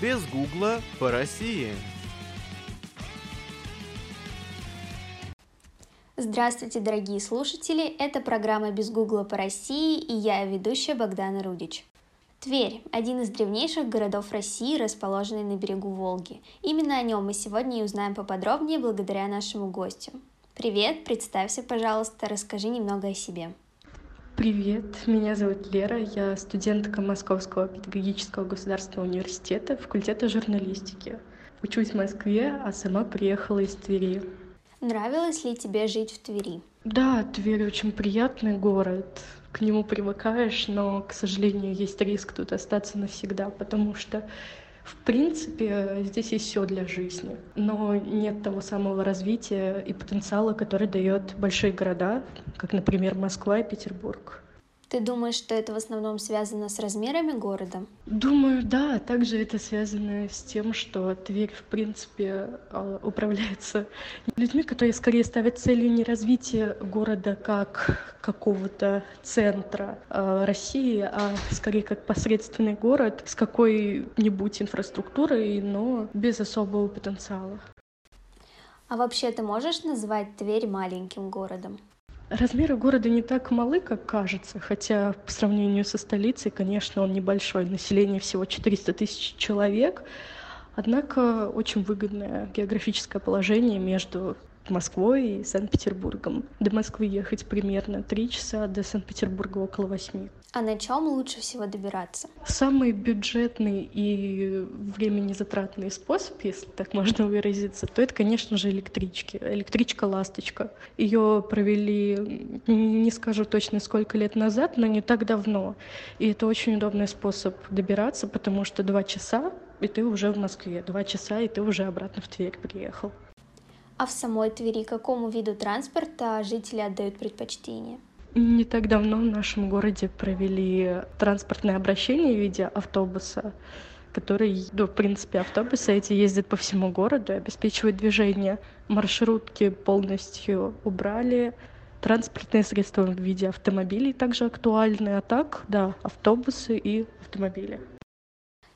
Без гугла по России. Здравствуйте, дорогие слушатели! Это программа «Без гугла по России» и я, ведущая Богдана Рудич. Тверь – один из древнейших городов России, расположенный на берегу Волги. Именно о нем мы сегодня и узнаем поподробнее благодаря нашему гостю. Привет, представься, пожалуйста, расскажи немного о себе. Привет, меня зовут Лера, я студентка Московского педагогического государственного университета, факультета журналистики. Учусь в Москве, а сама приехала из Твери. Нравилось ли тебе жить в Твери? Да, Тверь очень приятный город, к нему привыкаешь, но, к сожалению, есть риск тут остаться навсегда, потому что в принципе, здесь есть все для жизни, но нет того самого развития и потенциала, который дает большие города, как, например, Москва и Петербург. Ты думаешь, что это в основном связано с размерами города? Думаю, да. Также это связано с тем, что Тверь, в принципе, а, управляется людьми, которые скорее ставят целью не развитие города как какого-то центра а, России, а скорее как посредственный город с какой-нибудь инфраструктурой, но без особого потенциала. А вообще ты можешь назвать Тверь маленьким городом? Размеры города не так малы, как кажется, хотя по сравнению со столицей, конечно, он небольшой. Население всего 400 тысяч человек, однако очень выгодное географическое положение между Москвой и Санкт-Петербургом. До Москвы ехать примерно три часа, до Санкт-Петербурга около восьми. А на чем лучше всего добираться? Самый бюджетный и времени затратный способ, если так можно выразиться, то это, конечно же, электрички. Электричка «Ласточка». Ее провели, не скажу точно сколько лет назад, но не так давно. И это очень удобный способ добираться, потому что два часа, и ты уже в Москве. Два часа, и ты уже обратно в Тверь приехал. А в самой Твери какому виду транспорта жители отдают предпочтение? Не так давно в нашем городе провели транспортное обращение в виде автобуса, который, ну, в принципе, автобусы эти ездят по всему городу и обеспечивают движение. Маршрутки полностью убрали, транспортные средства в виде автомобилей также актуальны, а так, да, автобусы и автомобили.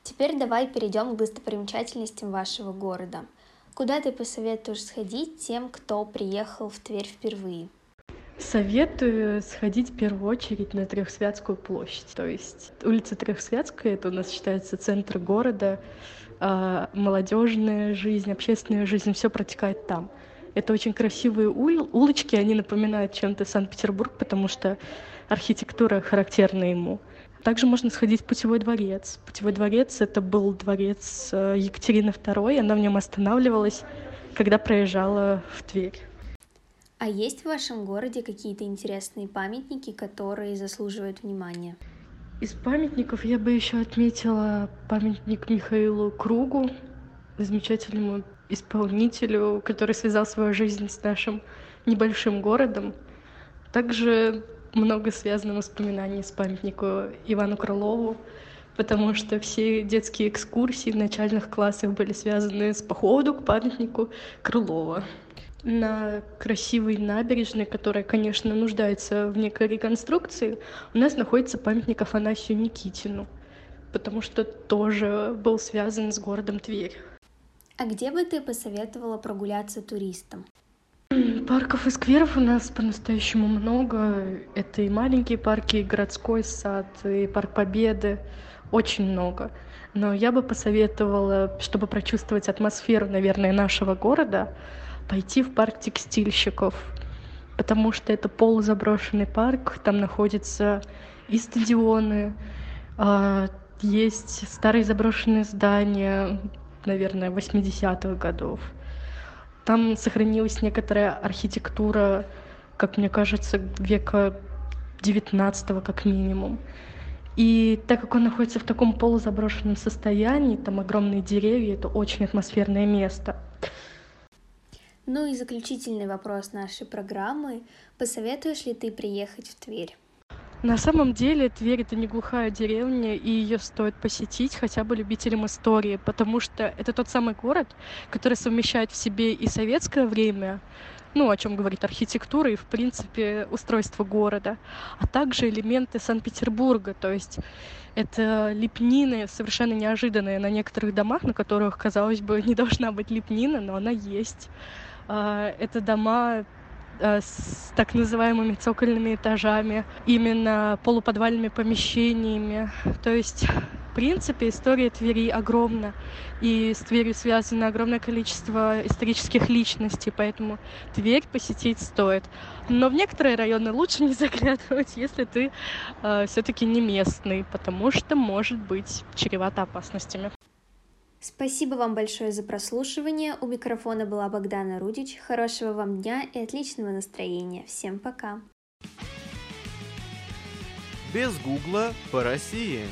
Теперь давай перейдем к достопримечательностям вашего города. Куда ты посоветуешь сходить тем, кто приехал в Тверь впервые? Советую сходить в первую очередь на Трехсвятскую площадь. То есть улица Трехсвятская, это у нас считается центр города, а молодежная жизнь, общественная жизнь, все протекает там. Это очень красивые ули- улочки, они напоминают чем-то Санкт-Петербург, потому что архитектура характерна ему. Также можно сходить в Путевой дворец. Путевой дворец — это был дворец э, Екатерины II, она в нем останавливалась, когда проезжала в Тверь. А есть в вашем городе какие-то интересные памятники, которые заслуживают внимания? Из памятников я бы еще отметила памятник Михаилу Кругу, замечательному исполнителю, который связал свою жизнь с нашим небольшим городом. Также много связано воспоминаний с памятнику Ивану Крылову, потому что все детские экскурсии в начальных классах были связаны с походу к памятнику Крылова. На красивой набережной, которая, конечно, нуждается в некой реконструкции, у нас находится памятник Афанасию Никитину, потому что тоже был связан с городом Тверь. А где бы ты посоветовала прогуляться туристам? Парков и скверов у нас по-настоящему много. Это и маленькие парки, и городской сад, и парк Победы. Очень много. Но я бы посоветовала, чтобы прочувствовать атмосферу, наверное, нашего города, пойти в парк текстильщиков. Потому что это полузаброшенный парк, там находятся и стадионы, а, есть старые заброшенные здания, наверное, 80-х годов там сохранилась некоторая архитектура, как мне кажется, века девятнадцатого как минимум. И так как он находится в таком полузаброшенном состоянии, там огромные деревья, это очень атмосферное место. Ну и заключительный вопрос нашей программы. Посоветуешь ли ты приехать в Тверь? На самом деле Тверь это не глухая деревня, и ее стоит посетить хотя бы любителям истории, потому что это тот самый город, который совмещает в себе и советское время, ну, о чем говорит архитектура и, в принципе, устройство города, а также элементы Санкт-Петербурга, то есть Это лепнины совершенно неожиданные на некоторых домах, на которых, казалось бы, не должна быть лепнина, но она есть. А, это дома с так называемыми цокольными этажами, именно полуподвальными помещениями. То есть в принципе, история Твери огромна, и с Тверью связано огромное количество исторических личностей, поэтому Тверь посетить стоит. Но в некоторые районы лучше не заглядывать, если ты э, все-таки не местный, потому что может быть чревато опасностями. Спасибо вам большое за прослушивание. У микрофона была Богдана Рудич. Хорошего вам дня и отличного настроения. Всем пока. Без гугла по России.